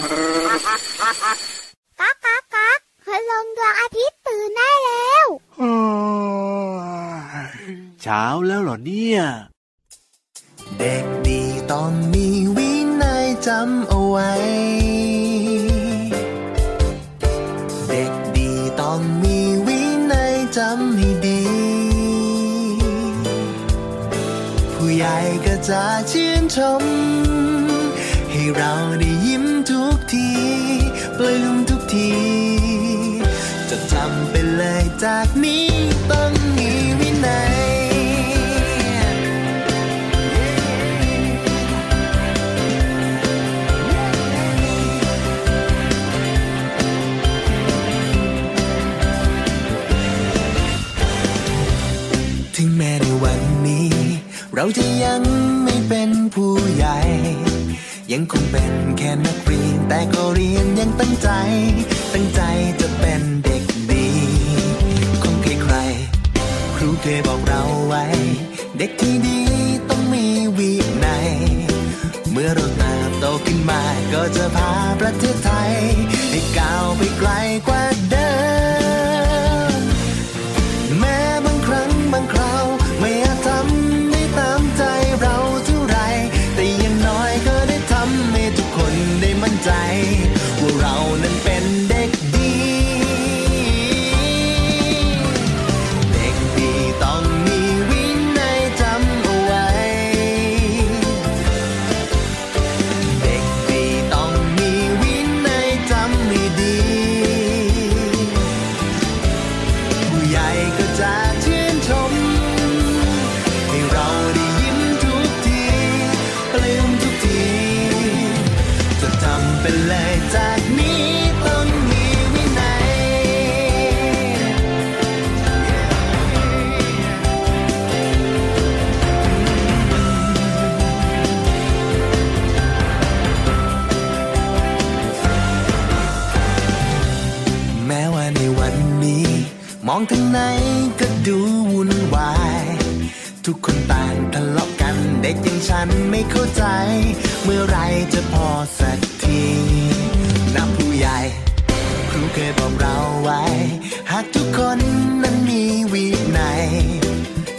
ก๊ากก๊ากก๊ากพลงดวงอาทิตย์ตื่นได้แล้วเช้าแล้วเหรอเนี่ย เด็กดีต้องมีวินัยจำเอาไว้ เด็กดีต้องมีวินัยจำให้ดี ผู้ใหญ่ก็จะชื่นชม ให้เราได้ยิ้มทุกทีปลื้ม ที จะจำไปเลยจากนี้ต้องมีวินัยถึงแม้ในวันนี้ เราจะยังไม่เป็นผู้ใหญ่ ยังคงเป็นแค่นักเรียน แต่ก็เรียนยังตั้งใจ ตั้งใจจะเป็นเด็กดีของใครๆครูเคยบอกเราไว้ เด็กที่ดีต้องมีวินัยเมื่อเราเติบโตขึ้นมาก็จะพาประเทศไทย ให้ก้าวไปไกลกว่าเดิม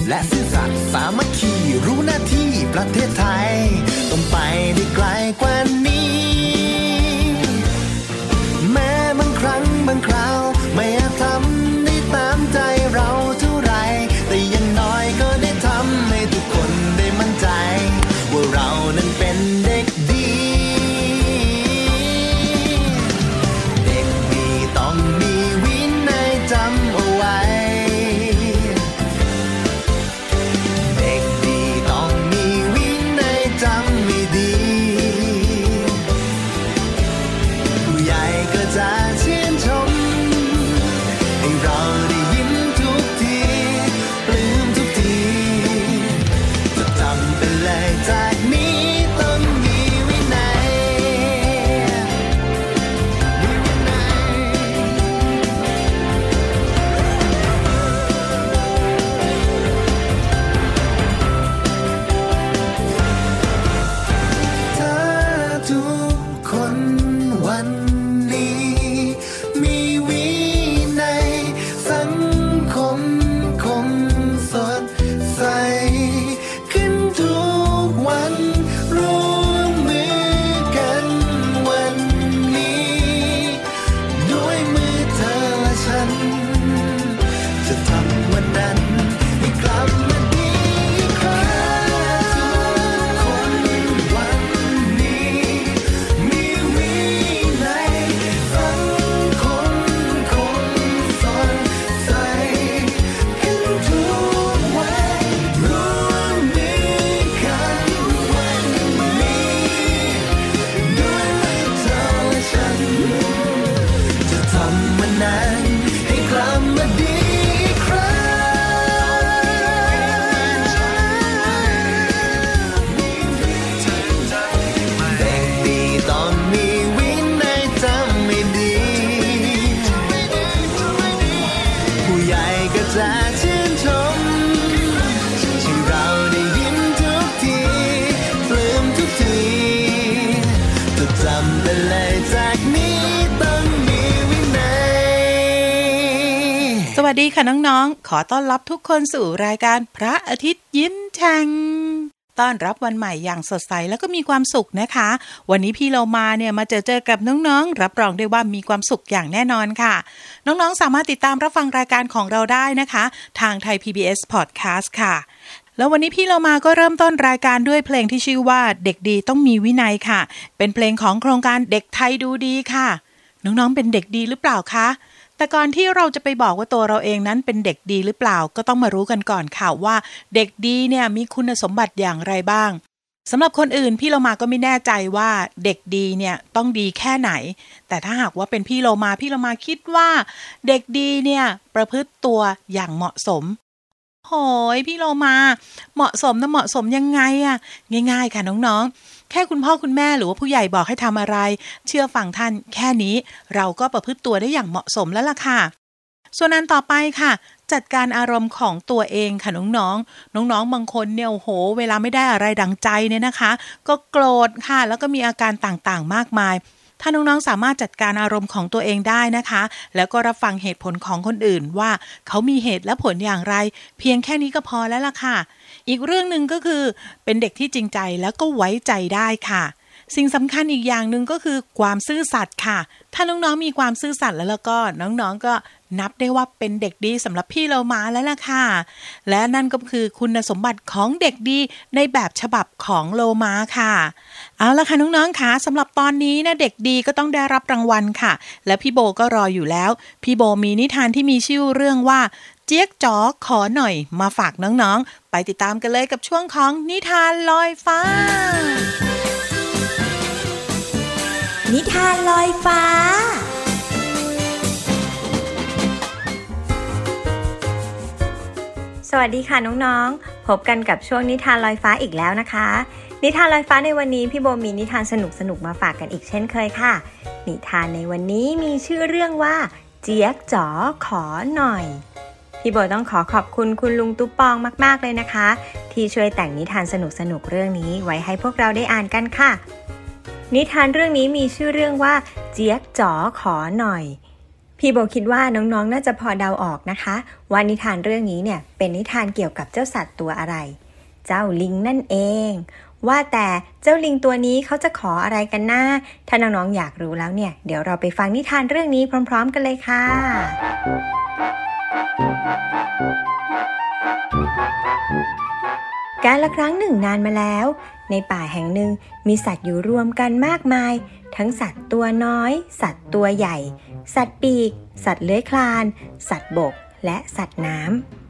และซื่อสัตย์สามัคคีรู้หน้าที่ประเทศไทย ค่ะน้องๆ ขอต้อนรับทุกคนสู่รายการพระอาทิตย์ยิ้มแฉ่งต้อนรับวันใหม่อย่างสดใสแล้วก็มีความสุขนะคะ วันนี้พี่เรามาเนี่ยมาเจอเจอกับน้องๆ รับรองได้ว่ามีความสุขอย่างแน่นอนค่ะ น้องๆ สามารถติดตามรับฟังรายการของเราได้นะคะ ทางไทย PBS Podcast ค่ะแล้ววันนี้พี่เรามาก็เริ่มต้นรายการด้วยเพลงที่ชื่อว่าเด็กดีต้องมีวินัยค่ะ เป็นเพลงของโครงการเด็กไทยดูดีค่ะ น้องๆ เป็นเด็กดีหรือเปล่าคะ แต่ก่อนที่เราจะไปบอกว่าตัวเราเองนั้นเป็นเด็กดีหรือเปล่าก็ต้องมารู้กันก่อนค่ะว่า เด็กดีเนี่ยมีคุณสมบัติอย่างไรบ้างสำหรับคนอื่นพี่เรามาก็ไม่แน่ใจว่าเด็กดีเนี่ยต้องดีแค่ไหน แต่ถ้าหากว่าเป็นพี่เรามาพี่เรามาคิดว่า เด็กดีเนี่ยประพฤติตัวอย่างเหมาะสมโหยพี่โลมา เหมาะสมนะเหมาะสมยังไงอะง่าย ๆ ค่ะน้องๆ แค่คุณพ่อคุณแม่หรือว่าผู้ใหญ่บอกให้ทำอะไร เชื่อฟังท่าน แค่นี้เราก็ประพฤติตัวได้อย่างเหมาะสมแล้วล่ะค่ะ ส่วนอันต่อไปค่ะ จัดการอารมณ์ของตัวเองค่ะน้องๆ น้องๆบางคนเนี่ยโอ้โห เวลาไม่ได้อะไรดังใจเนี่ยนะคะ ก็โกรธค่ะ แล้วก็มีอาการต่างๆ มากมายถ้าน้อง ๆ สามารถจัดการอารมณ์ของตัวเองได้นะคะ แล้วก็รับฟังเหตุผลของคนอื่นว่า เขามีเหตุและผลอย่างไร เพียงแค่นี้ก็พอแล้วล่ะค่ะ อีกเรื่องหนึ่งก็คือเป็นเด็กที่จริงใจแล้วก็ไว้ใจได้ค่ะ สิ่งสำคัญอีกอย่างหนึ่งก็คือความซื่อสัตย์ค่ะ ถ้าน้องๆมีความซื่อสัตย์แล้วแล้วก็น้องๆก็นับได้ว่าเป็นเด็กดีสำหรับพี่เรามาแล้วล่ะค่ะ และนั่นก็คือคุณสมบัติของเด็กดีในแบบฉบับของโลมาค่ะ เอาละค่ะน้องๆค่ะสำหรับตอนนี้นะเด็กดีก็ต้องได้รับรางวัลค่ะ และพี่โบก็รออยู่แล้ว พี่โบมีนิทานที่มีชื่อเรื่องว่า จี๊ยกจ๋อขอหน่อยมาฝากน้องๆ ไปติดตามกันเลยกับช่วงของนิทานลอยฟ้า นิทานลอยฟ้า สวัสดีค่ะน้องๆ พบกันกับช่วงนิทานลอยฟ้าอีกแล้วนะคะ นิทานลอยฟ้าในวันนี้พี่โบมีนิทานสนุกๆมาฝากกันอีกเช่นเคยค่ะ นิทานในวันนี้มีชื่อเรื่องว่า เจี๊ยกจ๋อขอหน่อย พี่โบต้องขอขอบคุณคุณลุงตุ๊ปองมาก ๆ เลยนะคะ ที่ช่วยแต่งนิทานสนุกๆเรื่องนี้ไว้ให้พวกเราได้อ่านกันค่ะ นิทานเรื่องนี้มีชื่อเรื่องว่า เจี๊ยกจ๋อขอหน่อย พี่โบคิดว่าน้องๆนน่าจะพอเดาออกนะคะ ว่านิทานเรื่องนี้เนี่ยเป็นนิทานเกี่ยวกับเจ้าสัตว์ตัวอะไร เจ้าลิงนั่นเอง ว่าแต่เจ้าลิงตัวนี้เขาจะขออะไรกันนะถ้าน้องๆอยากรู้แล้วเนี่ย เดี๋ยวเราไปฟังนิทานเรื่องนี้พร้อม ๆ กันเลยค่ะ การละครั้งหนึ่งนานมาแล้ว ในป่าแห่งหนึ่งมีสัตว์อยู่รวมกันมากมาย ทั้งสัตว์ตัวน้อย สัตว์ตัวใหญ่ สัตว์ปีก สัตว์เลื้อยคลาน สัตว์บก และสัตว์น้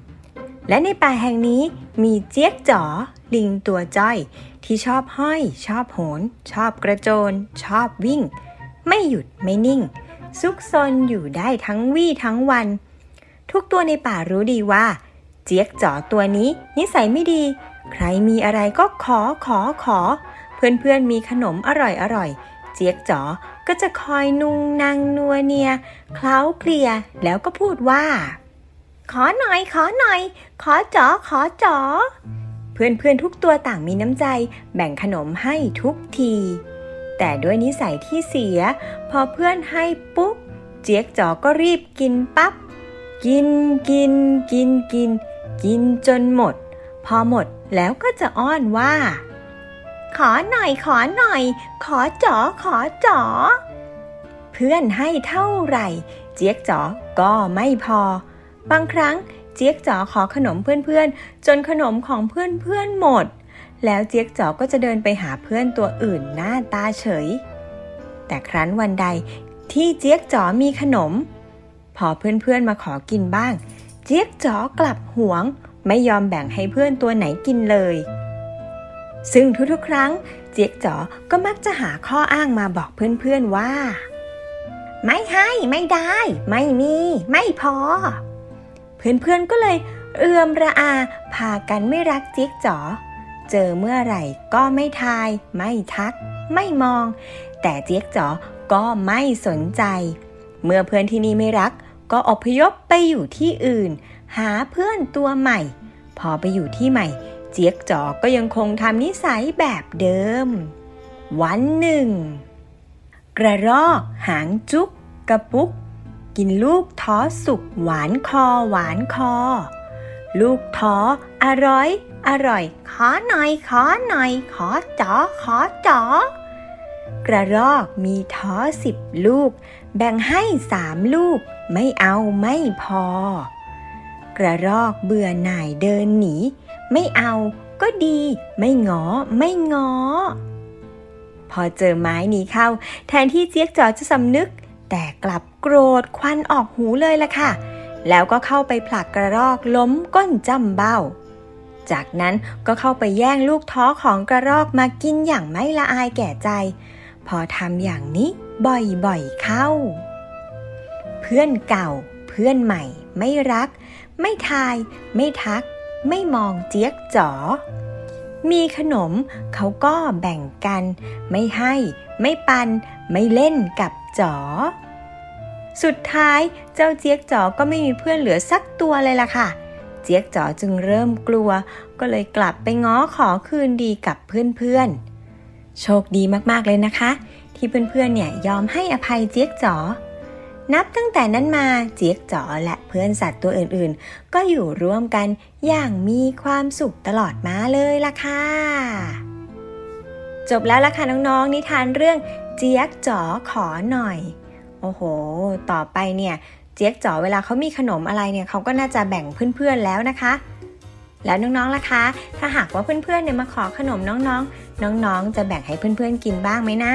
ำและในป่าแห่งนี้มีเจี๊ยกจ๋อ ลิงตัวจ้อย ที่ชอบห้อย ชอบโหน ชอบกระโจน ชอบวิ่ง ไม่หยุดไม่นิ่ง ซุกซนอยู่ได้ทั้งวี่ทั้งวัน ทุกตัวในป่ารู้ดีว่า เจี๊ยกจ๋อตัวนี้นิสัยไม่ดี ใครมีอะไรก็ขอขอขอ เพื่อนๆมีขนมอร่อยอร่อยเจี๊ยกจ๋อก็จะคอยนุงนางนัวเนียเคล้าเคลียแล้วก็พูดว่า ขอหน่อยขอหน่อย ขอจ๋อขอจ๋อเพื่อนๆทุกตัวต่างมีน้ำใจ แบ่งขนมให้ทุกที แต่ด้วยนิสัยที่เสีย พอเพื่อนให้ปุ๊บเจี๊ยกจ๋อก็รีบกินปั๊บ กินกินกินกิน กินจนหมด พอหมดแล้วก็จะอ้อนว่า ขอหน่อยขอหน่อย ขอจ๋อขอจ๋อ เพื่อนให้เท่าไหร่ เจี๊ยกจ๋อก็ไม่พอ บางครั้งเจี๊ยกจ๋อขอขนมเพื่อนๆ จนขนมของเพื่อนๆหมด แล้วเจี๊ยกจ๋อก็จะเดินไปหาเพื่อนตัวอื่นหน้าตาเฉย แต่ครั้นวันใดที่เจี๊ยกจ๋อมีขนม พอเพื่อนๆมาขอกินบ้าง เจี๊ยกจ๋อกลับหวง ไม่ยอมแบ่งให้เพื่อนตัวไหนกินเลย ซึ่งทุกๆ ครั้ง เจี๊ยกจ๋อก็มักจะหาข้ออ้างมาบอกเพื่อนๆว่า ไม่ให้ไม่ได้ ไม่มี ไม่พอ เพื่อนๆก็เลยเอือมระอา พากันไม่รักเจี๊ยกจ๋อเจอเมื่อไหร่ก็ไม่ทาย ไม่ทัก ไม่มอง แต่เจี๊ยกจ๋อก็ไม่สนใจ เมื่อเพื่อนที่นี่ไม่รัก ก็อพยพไปอยู่ที่อื่น หาเพื่อนตัวใหม่ พอไปอยู่ที่ใหม่ เจี๊ยกจอก็ยังคงทำนิสัยแบบเดิม วันหนึ่ง กระรอกหางจุกกระปุก กินลูกท้อสุกหวานคอหวานคอ ลูกท้ออร่อย อร่อย ขอหน่อย ขอหน่อย ขอจอขอจอกระรอกมีท้อสิบลูก แบ่งให้สามลูก ไม่เอาไม่พอ กระรอกเบื่อหน่ายเดินหนี ไม่เอาก็ดี ไม่งอไม่งอ พอเจอไม้นี้เข้า แทนที่เจี๊ยกจอจะสำนึก แต่กลับโกรธควันออกหูเลยล่ะค่ะ แล้วก็เข้าไปผลักกระรอกล้มก้นจำเบ้า จากนั้นก็เข้าไปแย่งลูกท้อของกระรอกมากินอย่างไม่ละอายแก่ใจ พอทำอย่างนี้บ่อยๆเข้า พื่อนเก่า เพื่อนใหม่ ไม่รัก ไม่ทาย ไม่ทัก ไม่มองเจี๊ยกจ๋อ มีขนมเขาก็แบ่งกัน ไม่ให้ ไม่ปัน ไม่เล่นกับจ๋อ สุดท้ายเจ้าเจี๊ยกจ๋อก็ไม่มีเพื่อนเหลือสักตัวเลยล่ะค่ะ เจี๊ยกจ๋อจึงเริ่มกลัว ก็เลยกลับไปง้อขอคืนดีกับเพื่อนๆ โชคดีมากๆเลยนะคะ ที่เพื่อนๆเนี่ยยอมให้อภัยเจี๊ยกจ๋อ นับตั้งแต่นั้นมาเจี๊ยกจ๋อและเพื่อนสัตว์ตัวอื่นๆ ก็อยู่ร่วมกันอย่างมีความสุขตลอดมาเลยล่ะค่ะ จบแล้วล่ะค่ะน้องๆ นิทานเรื่องเจี๊ยกจ๋อขอหน่อย โอ้โห ต่อไปเนี่ย เจี๊ยกจ๋อเวลาเขามีขนมอะไรเนี่ยเขาก็น่าจะแบ่งเพื่อนๆแล้วนะคะ แล้วน้องๆล่ะคะ ถ้าหากว่าเพื่อนๆเนี่ยมาขอขนมน้องๆ น้องๆ จะแบ่งให้เพื่อนๆกินบ้างไหมนะ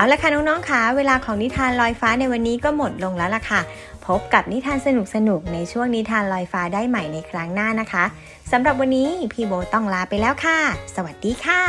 เอาละค่ะน้องๆค่ะเวลาของนิทานลอยฟ้าในวันนี้ก็หมดลงแล้วล่ะค่ะ พบกับนิทานสนุกๆในช่วงนิทานลอยฟ้าได้ใหม่ในครั้งหน้านะคะสำหรับวันนี้พี่โบต้องลาไปแล้วค่ะ สวัสดีค่ะ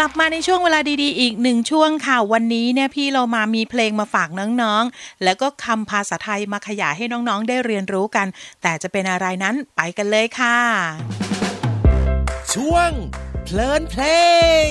ลับมาในช่วงเวลาดีๆ อีกหนึ่งช่วงค่ะ วันนี้เนี่ยพี่เรามามีเพลงมาฝากน้องๆ แล้วก็คำภาษาไทยมาขยายให้น้องๆ ได้เรียนรู้กัน แต่จะเป็นอะไรนั้นไปกันเลยค่ะ ช่วงเพลินเพลง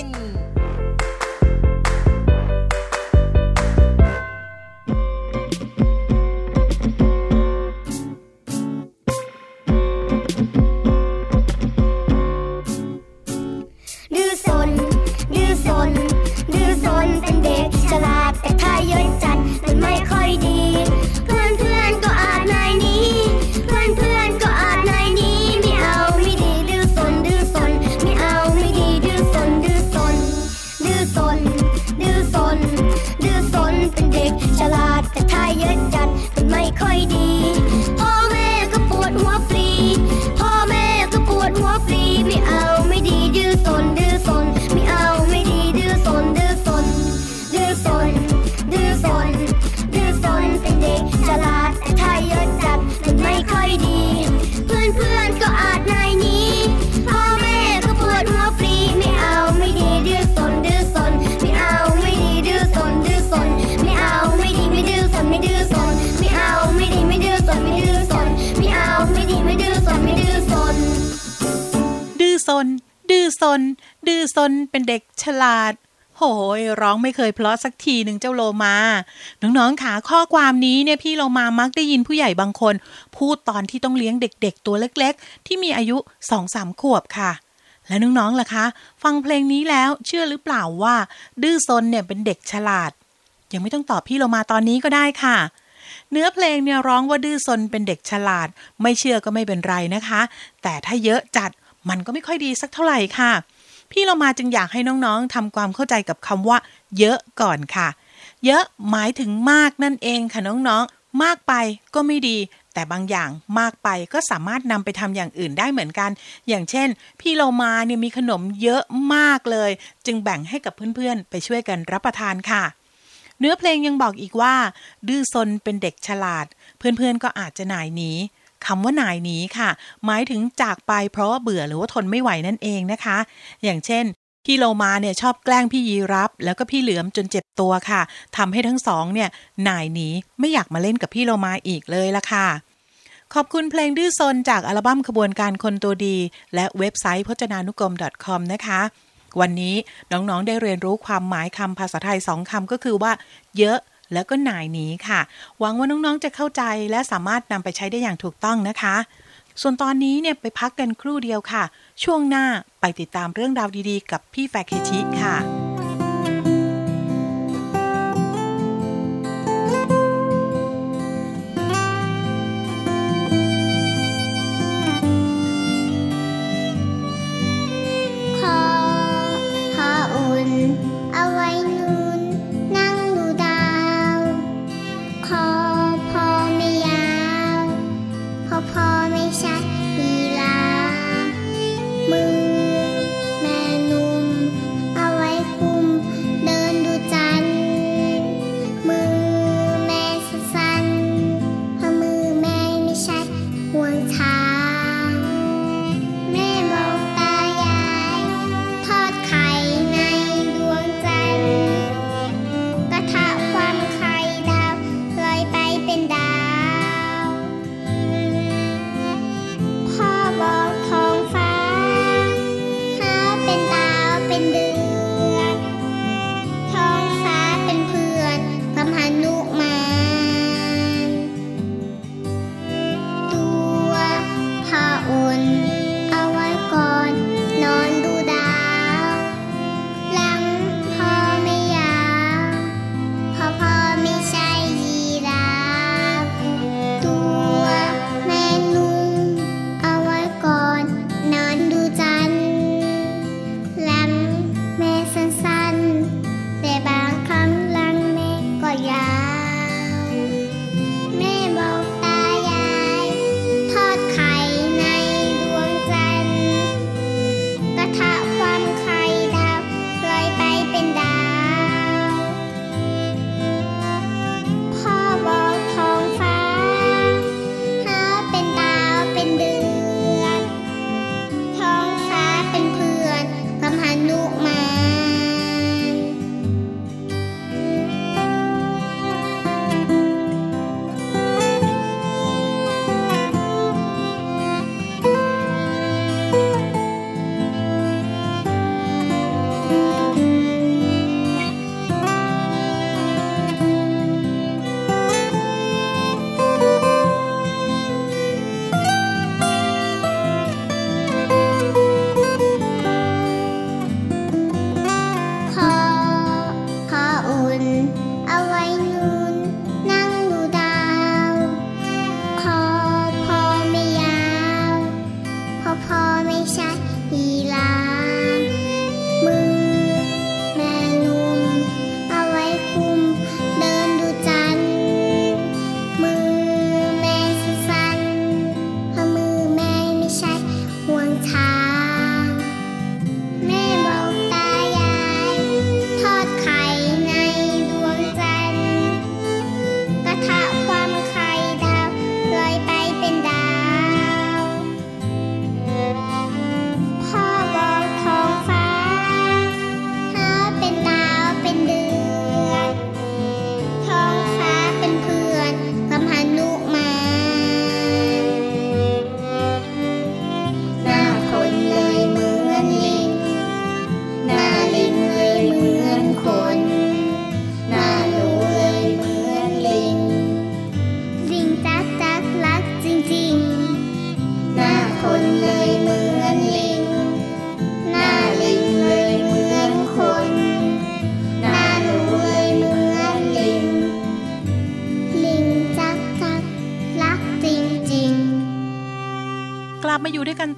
น ดื้อซนเป็นเด็กฉลาด โหย ร้องไม่เคยเพราะสักทีหนึ่งเจ้าโลมา น้องๆขาข้อความนี้เนี่ยพี่โลมามักได้ยินผู้ใหญ่บางคน พูดตอนที่ต้องเลี้ยงเด็กๆ ตัวเล็กๆ ที่มีอายุสองสามขวบค่ะแล้วน้องๆ ล่ะคะ ฟังเพลงนี้แล้วเชื่อหรือเปล่าว่า ดื้อซนเนี่ยเป็นเด็กฉลาด ยังไม่ต้องตอบพี่โลมาตอนนี้ก็ได้ค่ะ เนื้อเพลงเนี่ยร้องว่าดื้อซนเป็นเด็กฉลาด ไม่เชื่อก็ไม่เป็นไรนะคะ แต่ถ้าเยอะจัด มันก็ไม่ค่อยดีสักเท่าไหร่ค่ะ พี่เรามาจึงอยากให้น้องๆทำความเข้าใจกับคำว่า เยอะก่อนค่ะ เยอะหมายถึงมากนั่นเองค่ะน้องๆ มากไปก็ไม่ดี แต่บางอย่างมากไปก็สามารถนำไปทำอย่างอื่นได้เหมือนกัน อย่างเช่น พี่เรามาเนี่ยมีขนมเยอะมากเลย จึงแบ่งให้กับเพื่อนๆ ไปช่วยกันรับประทานค่ะเนื้อเพลงยังบอกอีกว่า ดื้อซนเป็นเด็กฉลาด เพื่อนๆก็อาจจะหน่ายหนี คำว่านายนี้ค่ะ หมายถึงจากไปเพราะว่าเบื่อหรือว่าทนไม่ไหวนั่นเองนะคะ อย่างเช่นพี่โลมาเนี่ยชอบแกล้งพี่ยีรับ แล้วก็พี่เหลือมจนเจ็บตัวค่ะทำให้ทั้งสองเนี่ยนายหนีไม่อยากมาเล่นกับพี่โลมาอีกเลยละค่ะ ขอบคุณเพลงดื้อซนจากอัลบั้มขบวนการคนตัวดี และเว็บไซต์พจนานุกรม .com นะคะ วันนี้น้องๆได้เรียนรู้ความหมายคำภาษาไทยสองคำก็คือว่า เยอะ แล้วก็หนายนี้ค่ะ หวังว่าน้องๆจะเข้าใจและสามารถนำไปใช้ได้อย่างถูกต้องนะคะ ส่วนตอนนี้เนี่ยไปพักกันครู่เดียวค่ะ ช่วงหน้าไปติดตามเรื่องราวดีๆ กับพี่แฟเคชิค่ะ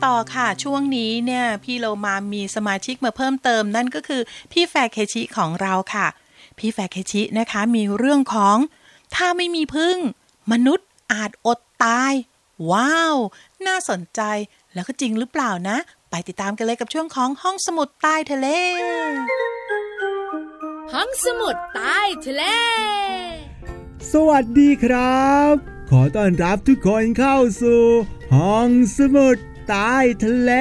ต่อค่ะ ช่วงนี้เนี่ยพี่โลมามีสมาชิกมาเพิ่มเติมนั่นก็คือพี่แฟเคชิของเราค่ะ พี่แฟเคชินะคะมีเรื่องของถ้าไม่มีพึ่ง มนุษย์อาจอดตาย ว้าว น่าสนใจแล้วก็จริงหรือเปล่านะ ไปติดตามกันเลยกับช่วงของห้องสมุดใต้ทะเล ห้องสมุดใต้ทะเล สวัสดีครับ ขอต้อนรับทุกคนเข้าสู่ห้องสมุด ใต้ทะเล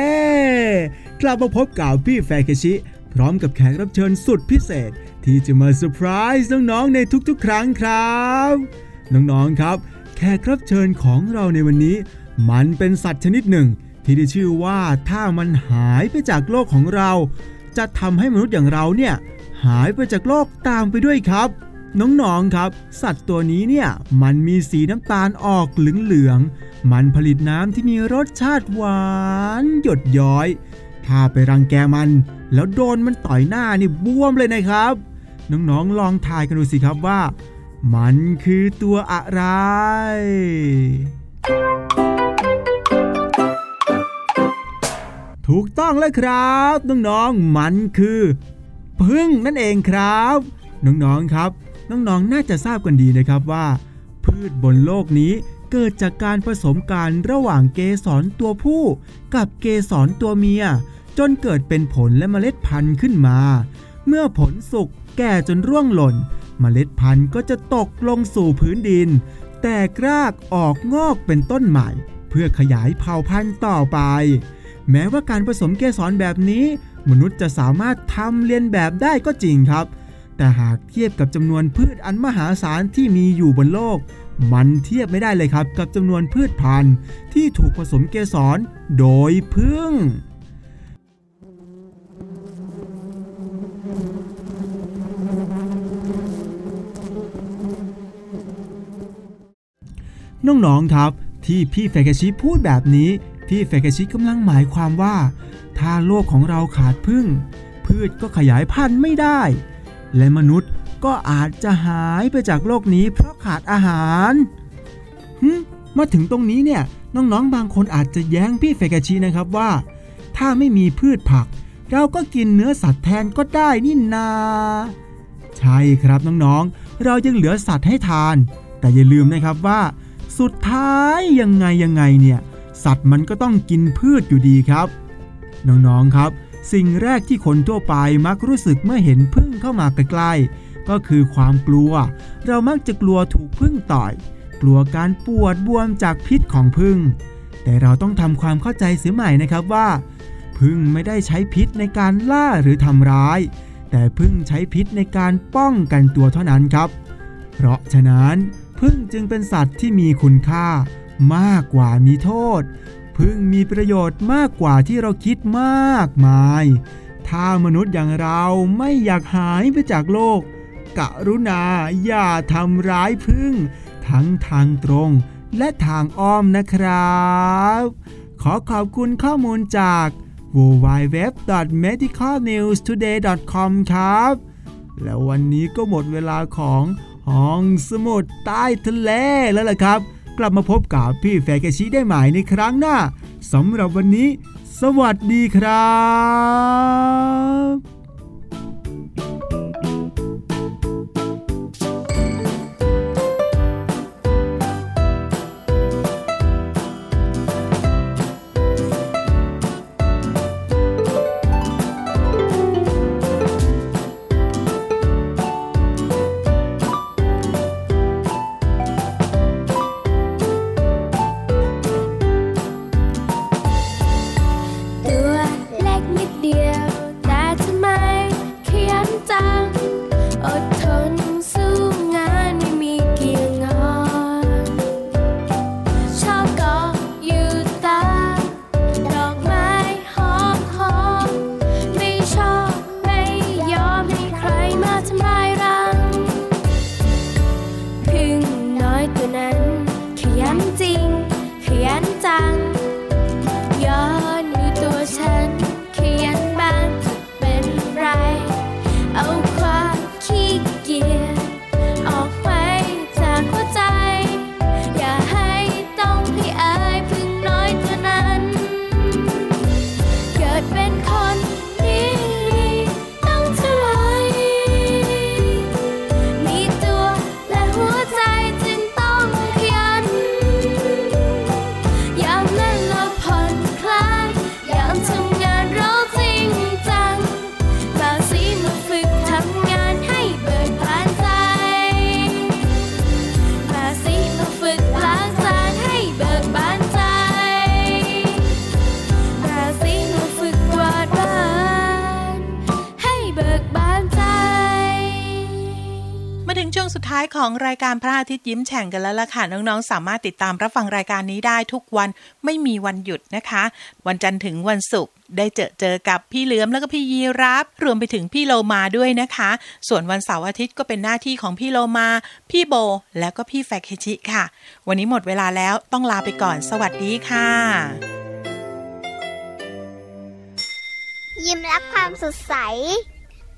กลับมาพบกับพี่แฟเคชิ พร้อมกับแขกรับเชิญสุดพิเศษ ที่จะมาเซอร์ไพรส์น้องๆในทุกๆ ครั้งครับ น้องๆครับ แขกรับเชิญของเราในวันนี้ มันเป็นสัตว์ชนิดหนึ่ง ที่ได้ชื่อว่าถ้ามันหายไปจากโลกของเรา จะทำให้มนุษย์อย่างเราเนี่ยหายไปจากโลกตามไปด้วยครับ น้องๆครับ สัตว์ตัวนี้เนี่ยมันมีสีน้ำตาลออกเหลืองๆมันผลิตน้ำที่มีรสชาติหวานหยดย้อย ถ้าไปรังแกมัน แล้วโดนมันต่อยหน้านี่บวมเลยนะครับ น้องๆลองทายกันดูสิครับว่า มันคือตัวอะไรถูกต้องแล้วครับ น้องๆ มันคือพึ่งนั่นเองครับ น้องๆ ครับ น้องๆน่าจะทราบกันดีนะครับว่า พืชบนโลกนี้เกิดจากการผสมกันระหว่างเกสรตัวผู้ กับเกสรตัวเมีย จนเกิดเป็นผลและเมล็ดพันธุ์ขึ้นมา เมื่อผลสุกแก่จนร่วงหล่น เมล็ดพันธุ์ก็จะตกลงสู่พื้นดิน แตกรากออกงอกเป็นต้นใหม่ เพื่อขยายเผ่าพันธุ์ต่อไป แม้ว่าการผสมเกสรแบบนี้ มนุษย์จะสามารถทำเลียนแบบได้ก็จริงครับ แต่หากเทียบกับจำนวนพืชอันมหาศาลที่มีอยู่บนโลก มันเทียบไม่ได้เลยครับกับจำนวนพืชพันธุ์ที่ถูกผสมเกสรโดยพึ่งน้องๆครับ ที่พี่เฟกชิพูดแบบนี้ พี่เฟกชิกำลังหมายความว่า ถ้าโลกของเราขาดพึ่ง พืชก็ขยายพันธุ์ไม่ได้ และมนุษย์ก็อาจจะหายไปจากโลกนี้เพราะขาดอาหารฮึมาถึงตรงนี้เนี่ยน้องๆ บางคนอาจจะแย้งพี่เฟกาชินะครับว่า ถ้าไม่มีพืชผัก เราก็กินเนื้อสัตว์แทนก็ได้นี่นา ใช่ครับน้องๆ เรายังเหลือสัตว์ให้ทาน แต่อย่าลืมนะครับว่า สุดท้ายยังไงยังไงเนี่ย สัตว์มันก็ต้องกินพืชอยู่ดีครับ น้องๆครับ สิ่งแรกที่คนทั่วไปมักรู้สึกเมื่อเห็นพึ่งเข้ามาใกล้ๆ ก็คือความกลัว เรามักจะกลัวถูกพึ่งต่อย กลัวการปวดบวมจากพิษของพึ่ง แต่เราต้องทำความเข้าใจเสียใหม่นะครับว่า พึ่งไม่ได้ใช้พิษในการล่าหรือทำร้าย แต่พึ่งใช้พิษในการป้องกันตัวเท่านั้นครับ เพราะฉะนั้นพึ่งจึงเป็นสัตว์ที่มีคุณค่ามากกว่ามีโทษ พึ่งมีประโยชน์มากกว่าที่เราคิดมากมาย ถ้ามนุษย์อย่างเราไม่อยากหายไปจากโลก กรุณาอย่าทำร้ายพึ่ง ทั้งทางตรงและทางอ้อมนะครับ ขอขอบคุณข้อมูลจาก www.medicalnewstoday.com ครับ แล้ววันนี้ก็หมดเวลาของห้องสมุดใต้ทะเลแล้วล่ะครับ กลับมาพบกับพี่แฟกชิได้ใหม่ในครั้งหน้าสำหรับวันนี้ สวัสดีครับ ท้ายของรายการพระอาทิตย์ยิ้มแฉ่งกันแล้วล่ะค่ะ น้องๆ สามารถติดตามรับฟังรายการนี้ได้ทุกวันไม่มีวันหยุดนะคะ วันจันทร์ถึงวันศุกร์ได้เจอเจอกับพี่เหลือมแล้วก็พี่ยีรับ รวมไปถึงพี่โลมาด้วยนะคะ ส่วนวันเสาร์อาทิตย์ก็เป็นหน้าที่ของพี่โลมา พี่โบ แล้วก็พี่แฟคเคชิค่ะ วันนี้หมดเวลาแล้วต้องลาไปก่อน สวัสดีค่ะ ยิ้มรับความสดใส